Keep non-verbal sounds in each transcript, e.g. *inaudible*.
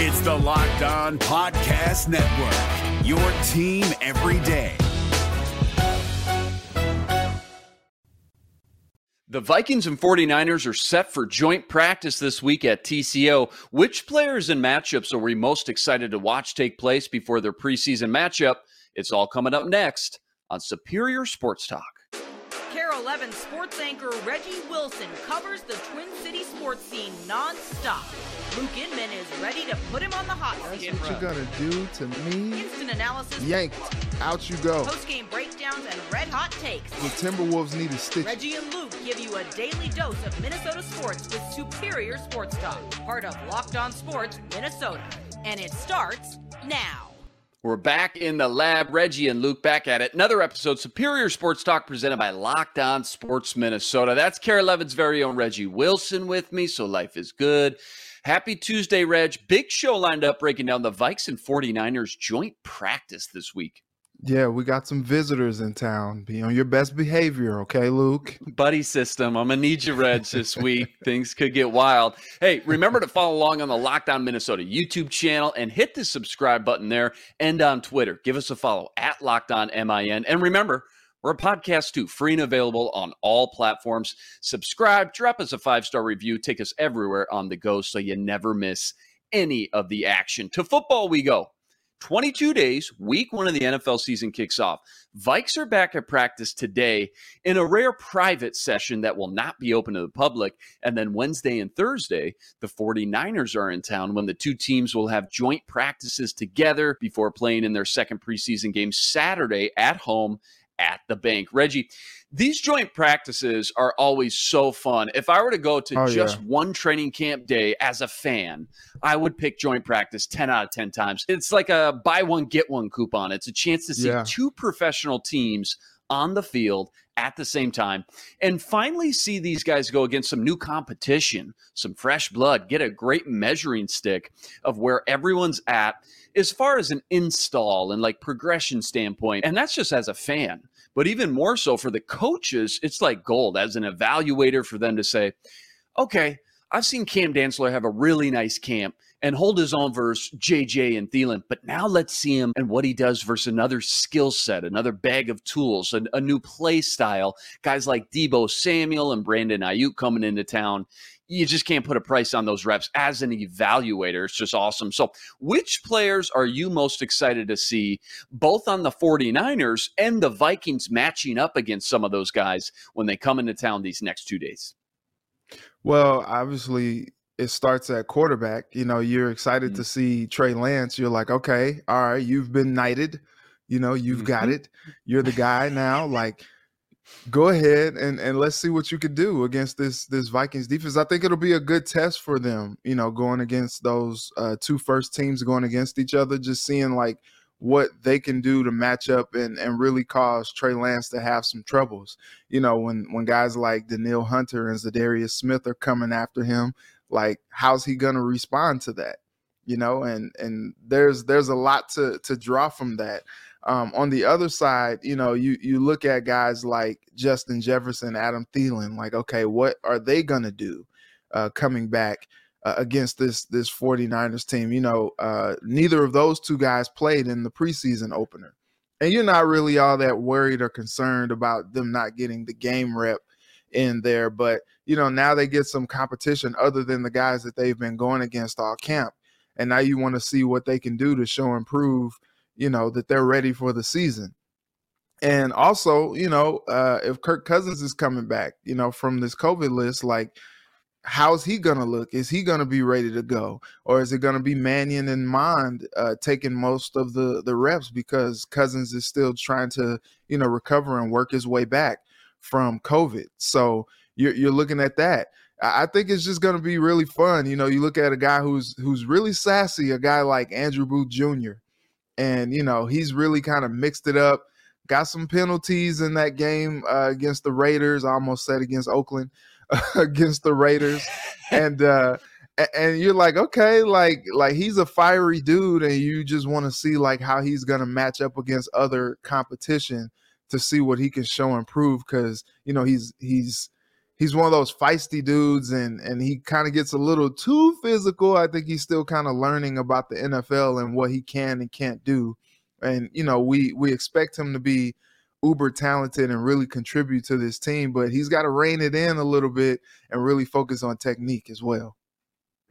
It's the Locked On Podcast Network, your team every day. The Vikings and 49ers are set for joint practice this week at TCO. Which players and matchups are we most excited to watch take place before their preseason matchup? It's all coming up next on Superior Sports Talk. KARE 11 sports anchor Reggie Wilson covers the Twin City sports scene nonstop. Luke Inman is ready to put him on the hot seat. That's what you're gonna do to me. Instant analysis, Yanked. Out you go. post-game breakdowns, and red hot takes. The Timberwolves need a stitch. Reggie and Luke give you a daily dose of Minnesota sports with superior sports talk. Part of Locked On Sports Minnesota. And it starts now. We're back in the lab. Reggie and Luke back at it. Another episode, Superior Sports Talk, presented by Locked On Sports Minnesota. That's KARE 11's very own Reggie Wilson with me, so life is good. Happy Tuesday, Reg. Big show lined up breaking down the Vikes and 49ers joint practice this week. Yeah, we got some visitors in town. Be on your best behavior, okay, Luke? *laughs* Buddy system. I'm going to need you, Reg, this week. *laughs* Things could get wild. Hey, remember to follow along on the Locked On Minnesota YouTube channel and hit the subscribe button there and on Twitter. Give us a follow at Locked On MIN. And remember, we're a podcast too, free and available on all platforms. Subscribe, drop us a five star review, take us everywhere on the go so you never miss any of the action. To football, we go. 22 days, week one of the NFL season kicks off. Vikes are back at practice today in a rare private session that will not be open to the public. And then Wednesday and Thursday, the 49ers are in town when the two teams will have joint practices together before playing in their second preseason game Saturday at home at the bank. Reggie, these joint practices are always so fun. If I were to go to Oh, just yeah. one training camp day as a fan, I would pick joint practice 10 out of 10 times. It's like a buy one, get one coupon. It's a chance to see Yeah. two professional teams on the field at the same time and finally see these guys go against some new competition, some fresh blood, get a great measuring stick of where everyone's at as far as an install and like progression standpoint. And that's just as a fan. But even more so for the coaches, it's like gold as an evaluator for them to say, okay, I've seen Cam Dantzler have a really nice camp and hold his own versus JJ and Thielen. But now let's see him and what he does versus another skill set, another bag of tools, a, a new play style. Guys like Debo Samuel and Brandon Aiyuk coming into town. You just can't put a price on those reps as an evaluator. It's just awesome. So, which players are you most excited to see both on the 49ers and the Vikings matching up against some of those guys when they come into town these next two days? Well, obviously, it starts at quarterback. You know, you're excited Mm. to see Trey Lance. You're like, okay, all right, you've been knighted. You know, you've got Mhm. it. You're the guy now. Like, go ahead and and let's see what you could do against this this Vikings defense. I think it'll be a good test for them. You know, going against those uh, two first teams going against each other, just seeing like what they can do to match up and and really cause Trey Lance to have some troubles. You know, when when guys like Danielle Hunter and Za'Darius Smith are coming after him, like how's he going to respond to that? You know, and and there's there's a lot to to draw from that. Um, on the other side, you know, you you look at guys like Justin Jefferson, Adam Thielen, like, okay, what are they gonna do uh, coming back uh, against this this 49ers team? You know, uh, neither of those two guys played in the preseason opener, and you're not really all that worried or concerned about them not getting the game rep in there. But you know, now they get some competition other than the guys that they've been going against all camp, and now you want to see what they can do to show and prove you know that they're ready for the season. And also you know uh if kirk cousins is coming back you know from this covid list like how's he gonna look? Is he gonna be ready to go? Or is it gonna be mannion and mond uh taking most of the the reps because cousins is still trying to you know recover and work his way back from covid so you're, you're looking at that I think it's just going to be really fun. You know, you look at a guy who's who's really sassy, a guy like Andrew Booth Jr and you know he's really kind of mixed it up. Got some penalties in that game uh, against the Raiders. I almost said against Oakland, *laughs* against the Raiders, and uh, and you're like, okay, like like he's a fiery dude, and you just want to see like how he's gonna match up against other competition to see what he can show and prove because you know he's he's he's one of those feisty dudes and and he kind of gets a little too physical. I think he's still kind of learning about the NFL and what he can and can't do. And you know, we we expect him to be uber talented and really contribute to this team, but he's got to rein it in a little bit and really focus on technique as well.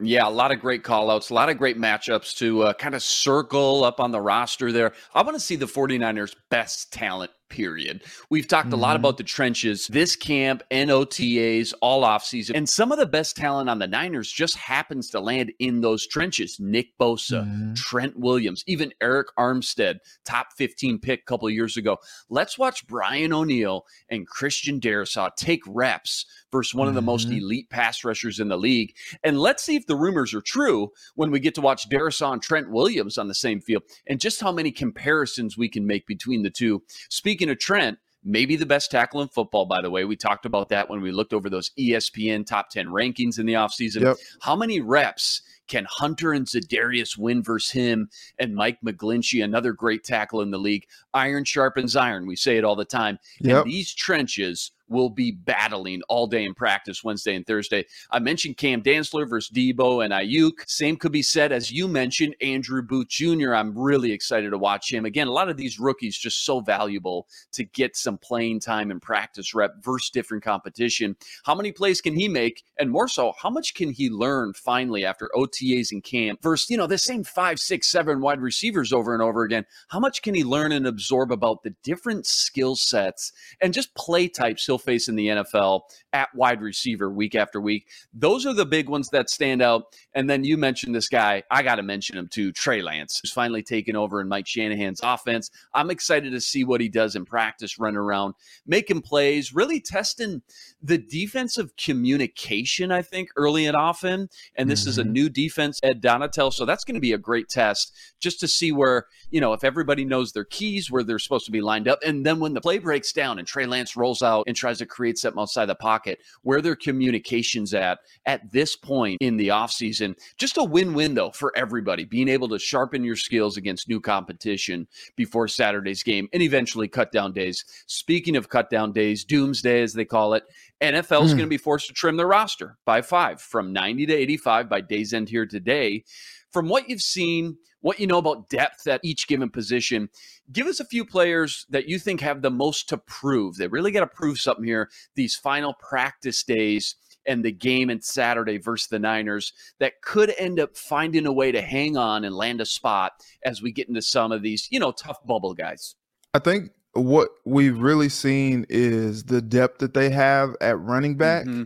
Yeah, a lot of great callouts, a lot of great matchups to uh, kind of circle up on the roster there. I want to see the 49ers' best talent period. We've talked mm-hmm. a lot mm-hmm. about the trenches, this camp, NOTAs, all offseason. And some of the best talent on the Niners just happens to land in those trenches. Nick Bosa, mm-hmm. Trent Williams, even Arik Armstead, top 15 pick a couple years ago. Let's watch Brian O'Neill and Christian Darrisaw take reps versus one mm-hmm. of the most mm-hmm. elite pass rushers in the league. And let's see if the rumors are true when we get to watch Darrisaw and Trent Williams on the same field and just how many comparisons we can make between the two. Speaking Speaking of Trent, maybe the best tackle in football, by the way. We talked about that when we looked over those ESPN top 10 rankings in the offseason. Yep. How many reps can Hunter and Za'Darius win versus him and Mike McGlinchey, another great tackle in the league? Iron sharpens iron. We say it all the time. Yep. And these trenches will be battling all day in practice Wednesday and Thursday. I mentioned Cam Dantzler versus Debo and Aiyuk. Same could be said as you mentioned Andrew Booth Jr. I'm really excited to watch him. Again, a lot of these rookies just so valuable to get some playing time and practice rep versus different competition. How many plays can he make? And more so, how much can he learn finally after OTAs and camp versus, you know, the same five, six, seven wide receivers over and over again? How much can he learn and absorb about the different skill sets and just play types he'll face in the NFL at wide receiver week after week. Those are the big ones that stand out. And then you mentioned this guy. I got to mention him too, Trey Lance, who's finally taken over in Mike Shanahan's offense. I'm excited to see what he does in practice, running around, making plays, really testing the defensive communication, I think, early and often. And this mm-hmm. is a mm-hmm. new defense, Ed Donatell. So that's going to be a great test just to see where, you know, if everybody knows their keys, where they're supposed to be lined up. And then when the play breaks down and Trey Lance rolls out and tries to create something outside the pocket, where their communications at at this point in the offseason. Just a win-win though for everybody, being able to sharpen your skills against new competition before Saturday's game and eventually cut down days. Speaking of cut down days, doomsday as they call it, NFL is mm. going to be forced to trim their roster by 5 from 90 to 85 by day's end here today. From what you've seen, what you know about depth at each given position. Give us a few players that you think have the most to prove. They really got to prove something here these final practice days and the game in Saturday versus the Niners that could end up finding a way to hang on and land a spot as we get into some of these, you know, tough bubble guys. I think what we've really seen is the depth that they have at running back. Mm-hmm.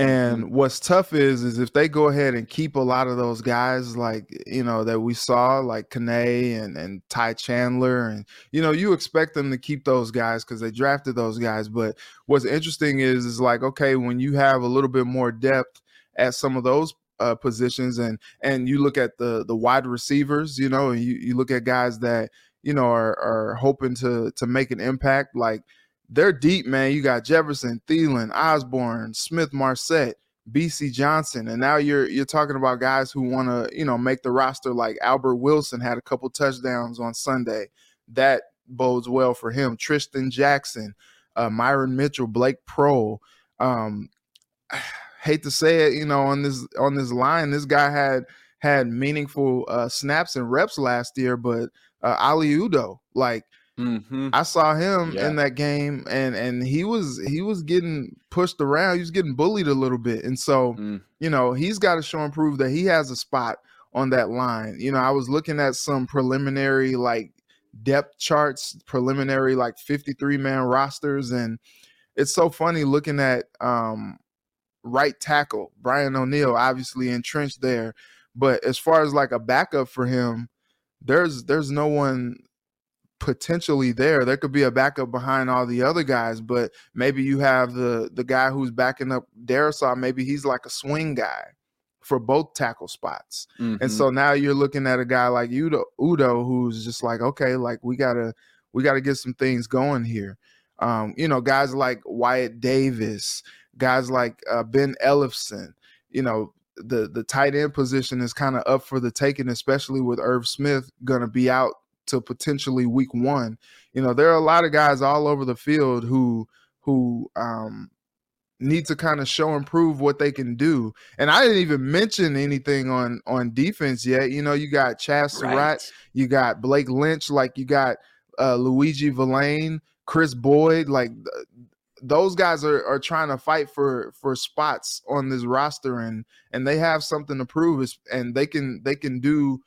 And mm-hmm. what's tough is is if they go ahead and keep a lot of those guys like you know that we saw like Kane and and Ty Chandler and you know you expect them to keep those guys because they drafted those guys. But what's interesting is is like okay when you have a little bit more depth at some of those uh, positions and and you look at the the wide receivers, you know, and you, you look at guys that you know are are hoping to to make an impact like they're deep, man. You got Jefferson, Thielen, Osborne, Smith, Marsette, Bisi Johnson, and now you're you're talking about guys who want to you know make the roster. Like Albert Wilson had a couple touchdowns on Sunday. That bodes well for him. Trishton Jackson, uh, Myron Mitchell, Blake Proehl. Um, *sighs* hate to say it, you know, on this on this line, this guy had had meaningful uh, snaps and reps last year, but uh, Oli Udoh, like Mm-hmm. I saw him yeah. in that game, and and he was he was getting pushed around. He was getting bullied a little bit, and so mm. you know he's got to show and prove that he has a spot on that line. You know, I was looking at some preliminary like depth charts, preliminary like fifty three man rosters, and it's so funny looking at um, right tackle Brian O'Neill, obviously entrenched there, but as far as like a backup for him, there's there's no one potentially there. There could be a backup behind all the other guys, but maybe you have the the guy who's backing up Darrisaw. Maybe he's like a swing guy for both tackle spots. Mm-hmm. And so now you're looking at a guy like Udoh, Udoh, who's just like, okay, like we gotta we gotta get some things going here. Um, you know, guys like Wyatt Davis, guys like uh, Ben Ellefson, you know, the the tight end position is kind of up for the taking, especially with Irv Smith gonna be out to potentially week one. You know, there are a lot of guys all over the field who who um need to kind of show and prove what they can do. And I didn't even mention anything on on defense yet. You know, you got Chaz Surratt, Right. you got Blake Lynch, like you got uh, Luiji Vilain, Kris Boyd, like th- those guys are, are trying to fight for for spots on this roster and and they have something to prove is and they can they can do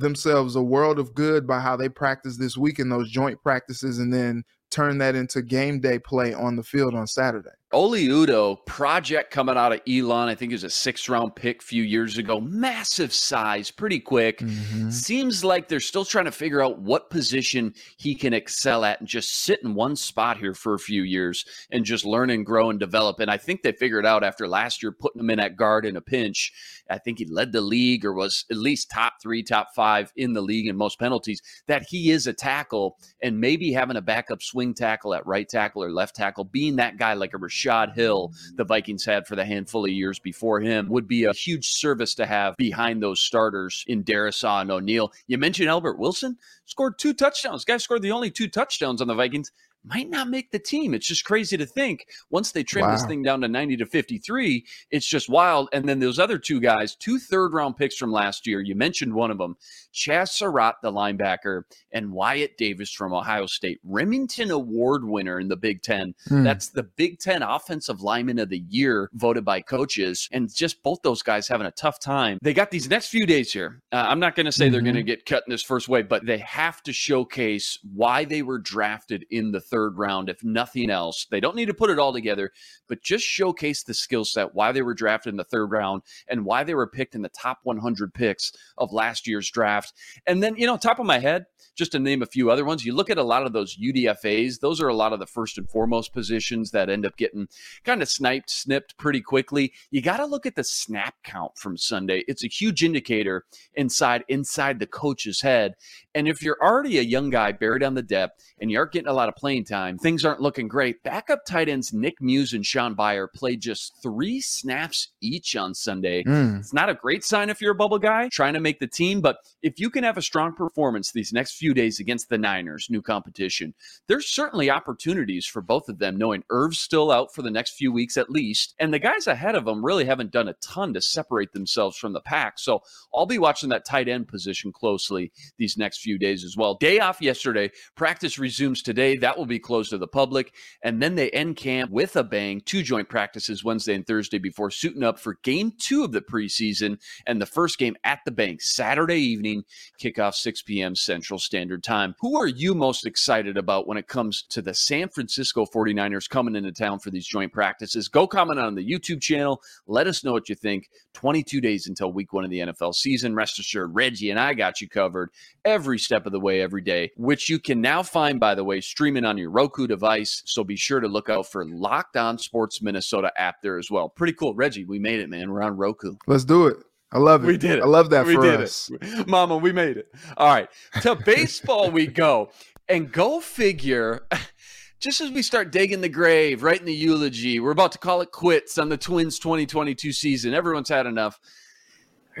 themselves a world of good by how they practice this week in those joint practices and then turn that into game day play on the field on Saturday. Oli Udoh, project coming out of Elon. I think he was a six round pick a few years ago. Massive size, pretty quick. Mhm. Seems like they're still trying to figure out what position he can excel at and just sit in one spot here for a few years and just learn and grow and develop. And I think they figured out after last year putting him in at guard in a pinch. I think he led the league or was at least top three, top five in the league in most penalties. That he is a tackle and maybe having a backup swing tackle at right tackle or left tackle, being that guy like a Rashod Hill the Vikings had for the handful of years before him would be a huge service to have behind those starters in Darrisaw and O'Neill. You mentioned Albert Wilson scored two touchdowns. Guy scored the only two touchdowns on the Vikings. Might not make the team. It's just crazy to think. Once they trim this thing down to 90 to 53, it's just wild. And then those other two guys, two third round picks from last year, you mentioned one of them, Chaz Surratt, the linebacker, and Wyatt Davis from Ohio State. Rimington Award winner in the Big Ten. Hmm. That's the Big Ten Offensive Lineman of the Year voted by coaches. And just both those guys having a tough time. They got these next few days here. Uh, I'm not going to say they're Mhm. going to get cut in this first way, but they have to showcase why they were drafted in the third round, if nothing else. They don't need to put it all together, but just showcase the skill set, why they were drafted in the third round, and why they were picked in the top 100 picks of last year's draft. And then, you know, top of my head, just to name a few other ones, you look at a lot of those UDFAs, those are a lot of the first and foremost positions that end up getting kind of sniped, snipped pretty quickly. You got to look at the snap count from Sunday. It's a huge indicator inside inside the coach's head. And if you're already a young guy buried on the depth and you aren't getting a lot of playing time, things aren't looking great. Backup tight ends Nick Muse and Sean Byer played just three snaps each on Sunday. Mm. It's not a great sign if you're a bubble guy trying to make the team, but if you can have a strong performance these next few days against the Niners, new competition, there's certainly opportunities for both of them, knowing Irv's still out for the next few weeks at least. And the guys ahead of them really haven't done a ton to separate themselves from the pack. So I'll be watching that tight end position closely these next few days as well. Day off yesterday, practice resumes today. That will be closed to the public. And then they end camp with a bang, two joint practices Wednesday and Thursday before suiting up for game two of the preseason and the first game at the bank Saturday evening, kickoff 6 p.m. Central Standard Time. Who are you most excited about when it comes to the San Francisco 49ers coming into town for these joint practices? Go comment on the YouTube channel. Let us know what you think. 22 days until week one of the NFL season. Rest assured, Reggie and I got you covered every step of the way, every day, which you can now find, by the way, streaming on your Roku device. So be sure to look out for Locked On Sports Minnesota app there as well. Pretty cool. Reggie, we made it, man. We're on Roku. Let's do it. I love it. We did it. I love that we for did us. it. *laughs* Mama, we made it. All right. To *laughs* baseball we go. And go figure. *laughs* Just as we start digging the grave, writing the eulogy, we're about to call it quits on the Twins 2022 season. Everyone's had enough.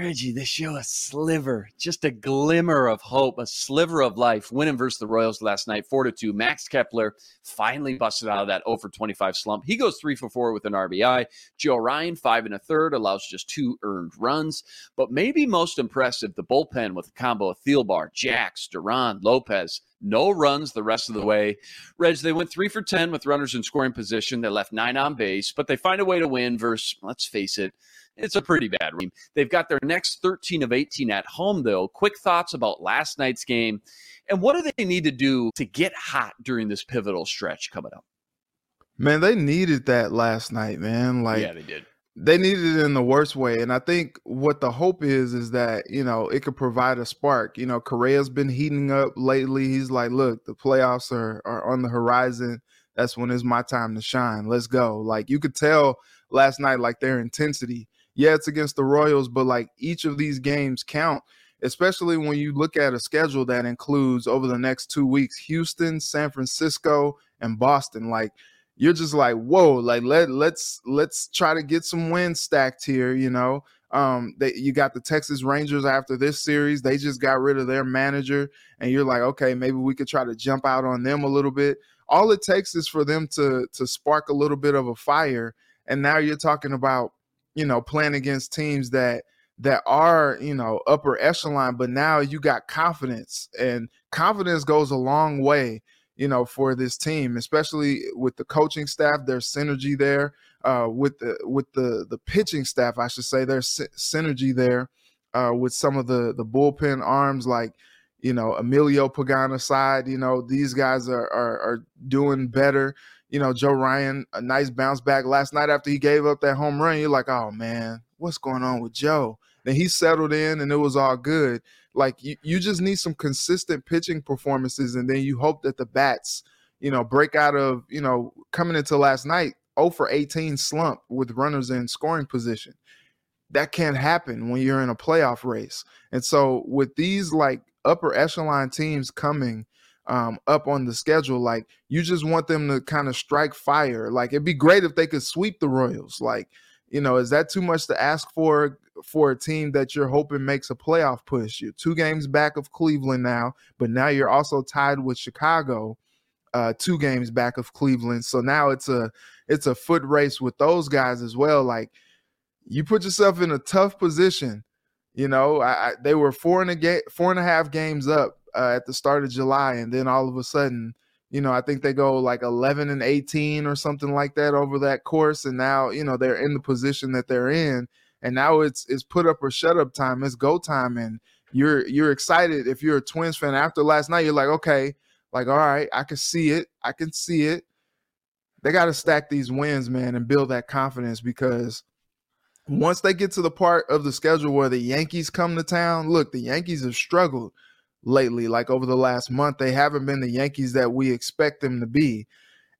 Reggie, they show a sliver, just a glimmer of hope, a sliver of life. Winning versus the Royals last night, four to two. Max Kepler finally busted out of that 0 for 25 slump. He goes three for four with an RBI. Joe Ryan, five and a third, allows just two earned runs. But maybe most impressive, the bullpen with a combo of Thielbar, Jax, Duran, Lopez. No runs the rest of the way. Reg, they went three for 10 with runners in scoring position. They left nine on base, but they find a way to win versus, let's face it, it's a pretty bad team. They've got their next 13 of 18 at home, though. Quick thoughts about last night's game and what do they need to do to get hot during this pivotal stretch coming up? Man, they needed that last night, man. Like yeah, they did. They needed it in the worst way. And I think what the hope is is that, you know, it could provide a spark. You know, Correa's been heating up lately. He's like, look, the playoffs are, are on the horizon. That's when it's my time to shine. Let's go. Like you could tell last night, like their intensity. Yeah, it's against the Royals, but like each of these games count, especially when you look at a schedule that includes over the next two weeks Houston, San Francisco, and Boston. Like you're just like, whoa, like let let's let's try to get some wins stacked here, you know. Um, they you got the Texas Rangers after this series, they just got rid of their manager, and you're like, okay, maybe we could try to jump out on them a little bit. All it takes is for them to to spark a little bit of a fire, and now you're talking about you know playing against teams that that are you know upper echelon but now you got confidence and confidence goes a long way you know for this team especially with the coaching staff there's synergy there uh, with the with the the pitching staff i should say there's sy- synergy there uh, with some of the the bullpen arms like you know emilio pagana side you know these guys are, are are doing better you know joe ryan a nice bounce back last night after he gave up that home run you're like oh man what's going on with joe then he settled in and it was all good. Like you, you just need some consistent pitching performances, and then you hope that the bats, you know, break out of, you know, coming into last night, 0 for 18 slump with runners in scoring position. That can't happen when you're in a playoff race. And so with these like upper echelon teams coming um, up on the schedule, like you just want them to kind of strike fire. Like it'd be great if they could sweep the Royals. Like, you know, is that too much to ask for for a team that you're hoping makes a playoff push. You're two games back of Cleveland now, but now you're also tied with Chicago, uh, two games back of Cleveland. So now it's a it's a foot race with those guys as well. Like you put yourself in a tough position. You know, I, I, they were four and a ga- four and a half games up uh, at the start of July, and then all of a sudden, you know, I think they go like 11 and 18 or something like that over that course, and now you know they're in the position that they're in and now it's it's put up or shut up time. It's go time, and you're you're excited if you're a Twins fan. After last night, you're like, okay, like all right, I can see it, I can see it. They got to stack these wins, man, and build that confidence because once they get to the part of the schedule where the Yankees come to town, look, the Yankees have struggled lately. Like over the last month, they haven't been the Yankees that we expect them to be.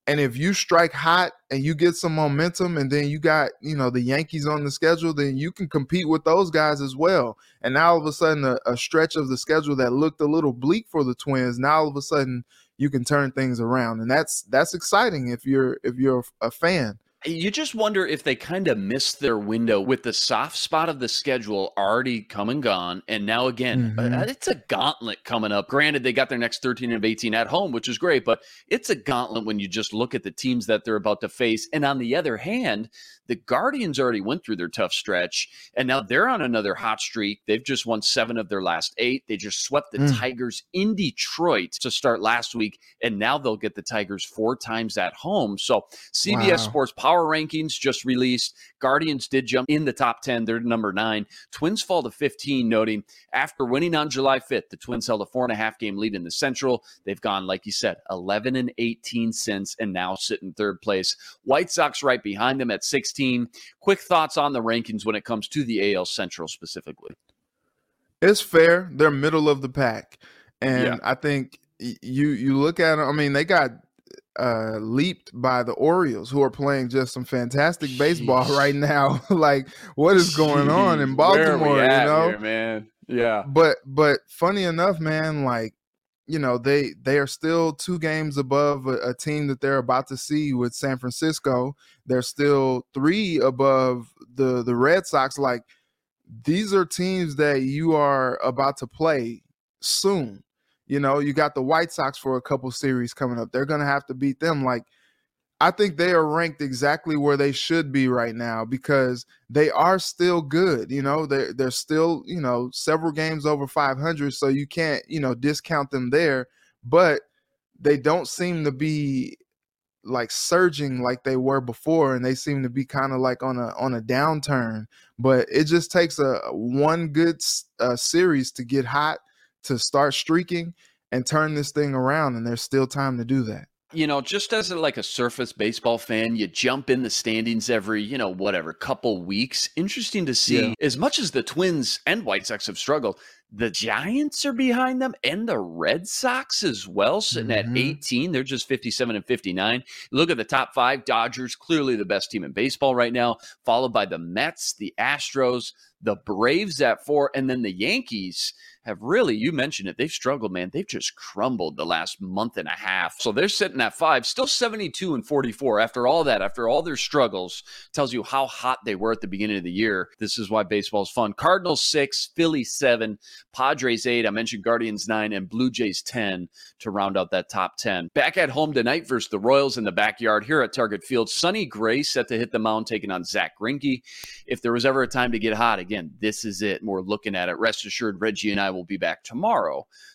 And if you strike hot and you get some momentum, and then you got, you know, the Yankees on the schedule, then you can compete with those guys as well. And now all of a sudden, a, a stretch of the schedule that looked a little bleak for the Twins, now all of a sudden you can turn things around, and that's that's exciting if you're if you're a fan. You just wonder if they kind of missed their window with the soft spot of the schedule already come and gone. And now, again, uh, mm-hmm. it's a gauntlet coming up. Granted, they got their next 13 of 18 at home, which is great, but it's a gauntlet when you just look at the teams that they're about to face. And on the other hand, the Guardians already went through their tough stretch, and now they're on another hot streak. They've just won seven of their last eight. They just swept the mm. Tigers in Detroit to start last week, and now they'll get the Tigers four times at home. So CBS wow. Sports Power Rankings just released. Guardians did jump in the top 10. They're number nine. Twins fall to 15, noting after winning on July 5th, the Twins held a four and a half game lead in the Central. They've gone, like you said, 11 and 18 since, and now sit in third place. White Sox right behind them at 16. Quick thoughts on the rankings when it comes to the AL Central specifically. It's fair. They're middle of the pack. And yeah. I think you you look at them, I mean, they got uh, leaped by the Orioles, who are playing just some fantastic baseball *laughs* right now. *laughs* like, what is going Jeez. on in Baltimore? you know, here, man. Yeah. But but funny enough, man, like you know they they are still two games above a, a, team that they're about to see with San Francisco. They're still three above the the Red Sox. Like these are teams that you are about to play soon. You know, you got the White Sox for a couple series coming up. They're gonna have to beat them. Like I think they are ranked exactly where they should be right now because they are still good. You know, they're they're still, you know, several games over 500, so you can't, you know, discount them there. But they don't seem to be like surging like they were before, and they seem to be kind of like on a on a downturn. But it just takes a one good uh, series to get hot, to start streaking, and turn this thing around. And there's still time to do that you know, just as a, like a surface baseball fan, you jump in the standings every, you know, whatever, couple weeks. Interesting to see. Yeah. As much as the Twins and White Sox have struggled, the Giants are behind them and the Red Sox as well, sitting mm-hmm. at 18. They're just 57 and 59. Look at the top five Dodgers, clearly the best team in baseball right now, followed by the Mets, the Astros, the Braves at four, and then the Yankees have really, you mentioned it, they've struggled, man. They've just crumbled the last month and a half. So they're sitting at five, still 72 and 44. After all that, after all their struggles, tells you how hot they were at the beginning of the year. This is why baseball is fun. Cardinals six, Philly seven. Padres 8, I mentioned Guardians 9, and Blue Jays 10 to round out that top 10. Back at home tonight versus the Royals in the backyard here at Target Field. Sonny Gray set to hit the mound, taking on Zack Greinke. If there was ever a time to get hot, again, this is it. We're looking at it. Rest assured, Reggie and I will be back tomorrow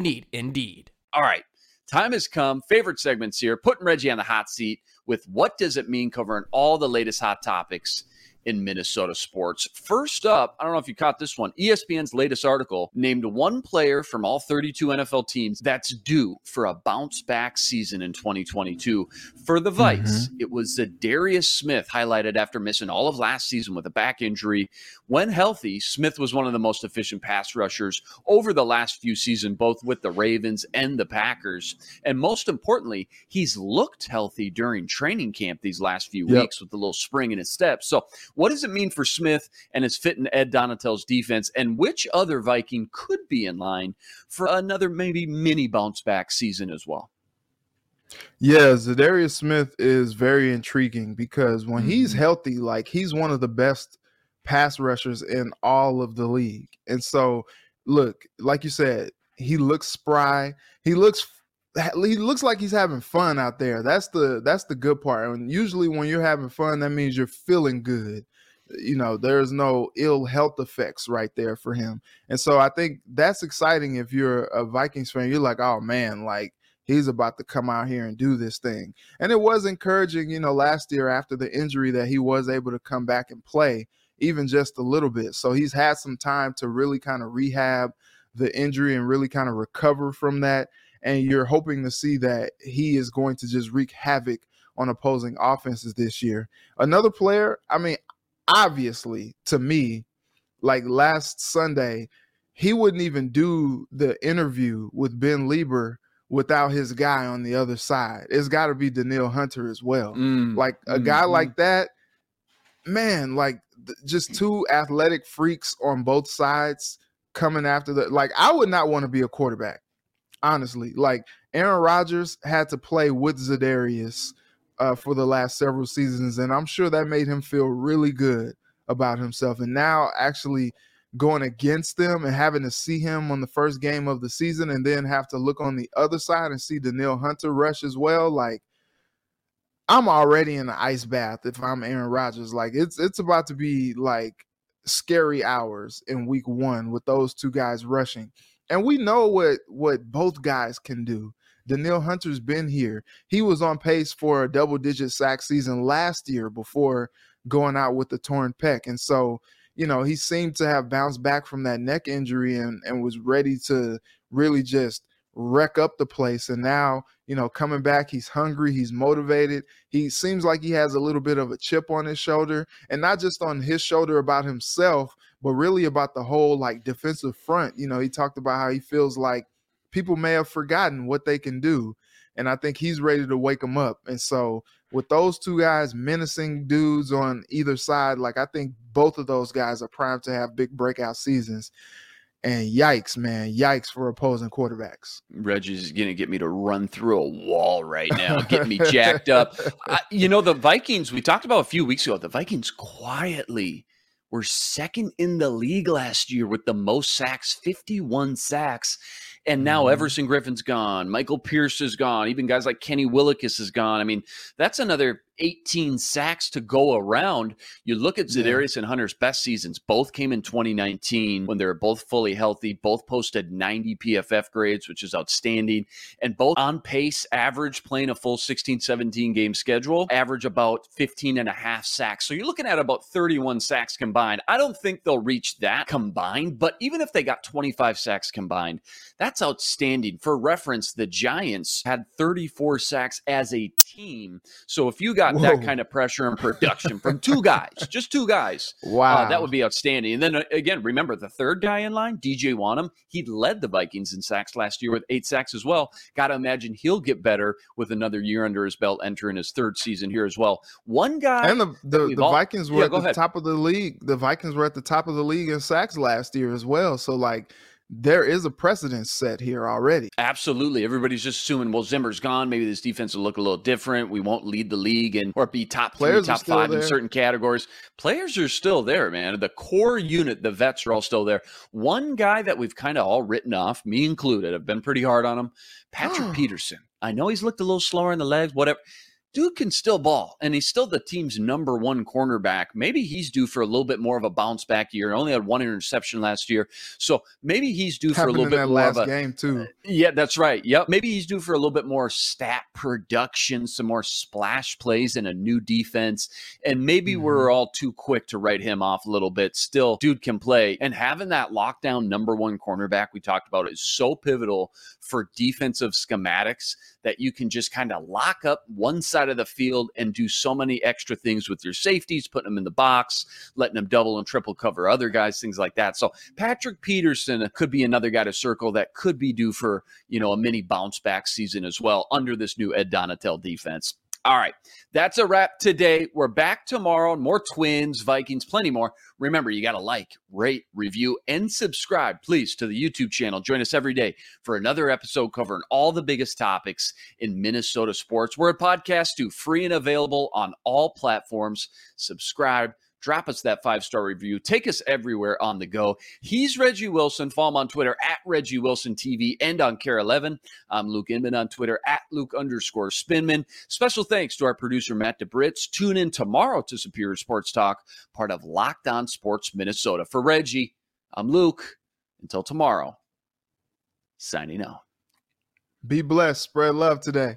Need Indeed. All right. Time has come. Favorite segments here. Putting Reggie on the hot seat with what does it mean covering all the latest hot topics in Minnesota sports. First up, I don't know if you caught this one. ESPN's latest article named one player from all 32 NFL teams that's due for a bounce back season in 2022. For the Vice, mm-hmm. it was Za'Darius Smith highlighted after missing all of last season with a back injury. When healthy, Smith was one of the most efficient pass rushers over the last few seasons, both with the Ravens and the Packers. And most importantly, he's looked healthy during training camp these last few yep. weeks with a little spring in his step. So what does it mean for Smith and his fit in Ed Donatell's defense? And which other Viking could be in line for another maybe mini bounce back season as well? Yeah, Za'Darius Smith is very intriguing because when mm-hmm. he's healthy, like he's one of the best pass rushers in all of the league. And so, look, like you said, he looks spry. He looks he looks like he's having fun out there. That's the that's the good part. And usually when you're having fun, that means you're feeling good. You know, there's no ill health effects right there for him. And so I think that's exciting if you're a Vikings fan. You're like, oh man, like he's about to come out here and do this thing. And it was encouraging, you know, last year after the injury that he was able to come back and play even just a little bit. So he's had some time to really kind of rehab the injury and really kind of recover from that and you're hoping to see that he is going to just wreak havoc on opposing offenses this year. Another player, I mean, obviously to me, like last Sunday, he wouldn't even do the interview with Ben Leber without his guy on the other side. It's got to be Danielle Hunter as well. Mm, like a mm, guy mm. like that, man, like th- just two athletic freaks on both sides coming after the like I would not want to be a quarterback honestly. Like Aaron Rodgers had to play with Za'Darius uh, for the last several seasons, and I'm sure that made him feel really good about himself. And now actually going against them and having to see him on the first game of the season and then have to look on the other side and see Danielle Hunter rush as well, like I'm already in the ice bath if I'm Aaron Rodgers. Like it's it's about to be like scary hours in week one with those two guys rushing and we know what what both guys can do. Danielle Hunter's been here. He was on pace for a double digit sack season last year before going out with the torn pec. And so, you know, he seemed to have bounced back from that neck injury and, and was ready to really just wreck up the place. And now, you know, coming back, he's hungry, he's motivated. He seems like he has a little bit of a chip on his shoulder, and not just on his shoulder about himself, but really about the whole like defensive front. You know, he talked about how he feels like people may have forgotten what they can do. And I think he's ready to wake them up. And so, with those two guys menacing dudes on either side, like I think both of those guys are primed to have big breakout seasons. And yikes, man, yikes for opposing quarterbacks. Reggie's going to get me to run through a wall right now, get me *laughs* jacked up. I, you know, the Vikings, we talked about a few weeks ago, the Vikings quietly were second in the league last year with the most sacks, 51 sacks. And now mm-hmm. Everson Griffen's gone. Michael Pierce is gone. Even guys like Kenny Willekes is gone. I mean, that's another 18 sacks to go around. You look at Za'Darius yeah. and Hunter's best seasons, both came in 2019 when they were both fully healthy, both posted 90 PFF grades, which is outstanding, and both on pace, average playing a full 16, 17 game schedule, average about 15 and a half sacks. So you're looking at about 31 sacks combined. I don't think they'll reach that combined, but even if they got 25 sacks combined, that's outstanding. For reference, the Giants had 34 sacks as a team. So if you got got Whoa. that kind of pressure and production from two guys, *laughs* just two guys, Wow. uh, that would be outstanding. And then uh, again, remember the third guy in line, DJ Wonnum. He led the Vikings in sacks last year with eight sacks as well. Got to imagine he'll get better with another year under his belt, entering his third season here as well. One guy, and the the, the all- Vikings were Yeah, at the ahead. top of the league. The Vikings were at the top of the league in sacks last year as well. So like there is a precedent set here already. Absolutely. Everybody's just assuming, well, Zimmer's gone. Maybe this defense will look a little different. We won't lead the league and or be top three, Players are top five in certain categories. Players are still there, man. The core unit, the vets are all still there. One guy that we've kind of all written off, me included, I've been pretty hard on him, Patrick Peterson. I know he's looked a little slower in the legs, whatever. Dude can still ball, and he's still the team's number one cornerback. Maybe he's due for a little bit more of a bounce back year. Only had one interception last year, so maybe he's due for a little bit more last of a game too. yeah, that's right. Yep. Maybe he's due for a little bit more stat production, some more splash plays and a new defense. And maybe Mm-hmm. we're all too quick to write him off a little bit. Still, dude can play. And having that lockdown number one cornerback we talked about is so pivotal for defensive schematics that you can just kind of lock up one side of the field and do so many extra things with your safeties, putting them in the box, letting them double and triple cover other guys, things like that. So Patrick Peterson could be another guy to circle that could be due for, you know, a mini bounce back season as well under this new Ed Donatell defense. All right, that's a wrap today. We're back tomorrow. More Twins, Vikings, plenty more. Remember, you got to like, rate, review, and subscribe, please, to the YouTube channel. Join us every day for another episode covering all the biggest topics in Minnesota sports. We're a podcast too, free and available on all platforms. Subscribe. Drop us that five star review. Take us everywhere on the go. He's Reggie Wilson. Follow him on Twitter at Reggie Wilson TV and on KARE 11. I'm Luke Inman on Twitter at Luke underscore Spinman. Special thanks to our producer, Matt DeBritz. Tune in tomorrow to Superior Sports Talk, part of Locked On Sports Minnesota. For Reggie, I'm Luke. Until tomorrow, signing out. Be blessed. Spread love today.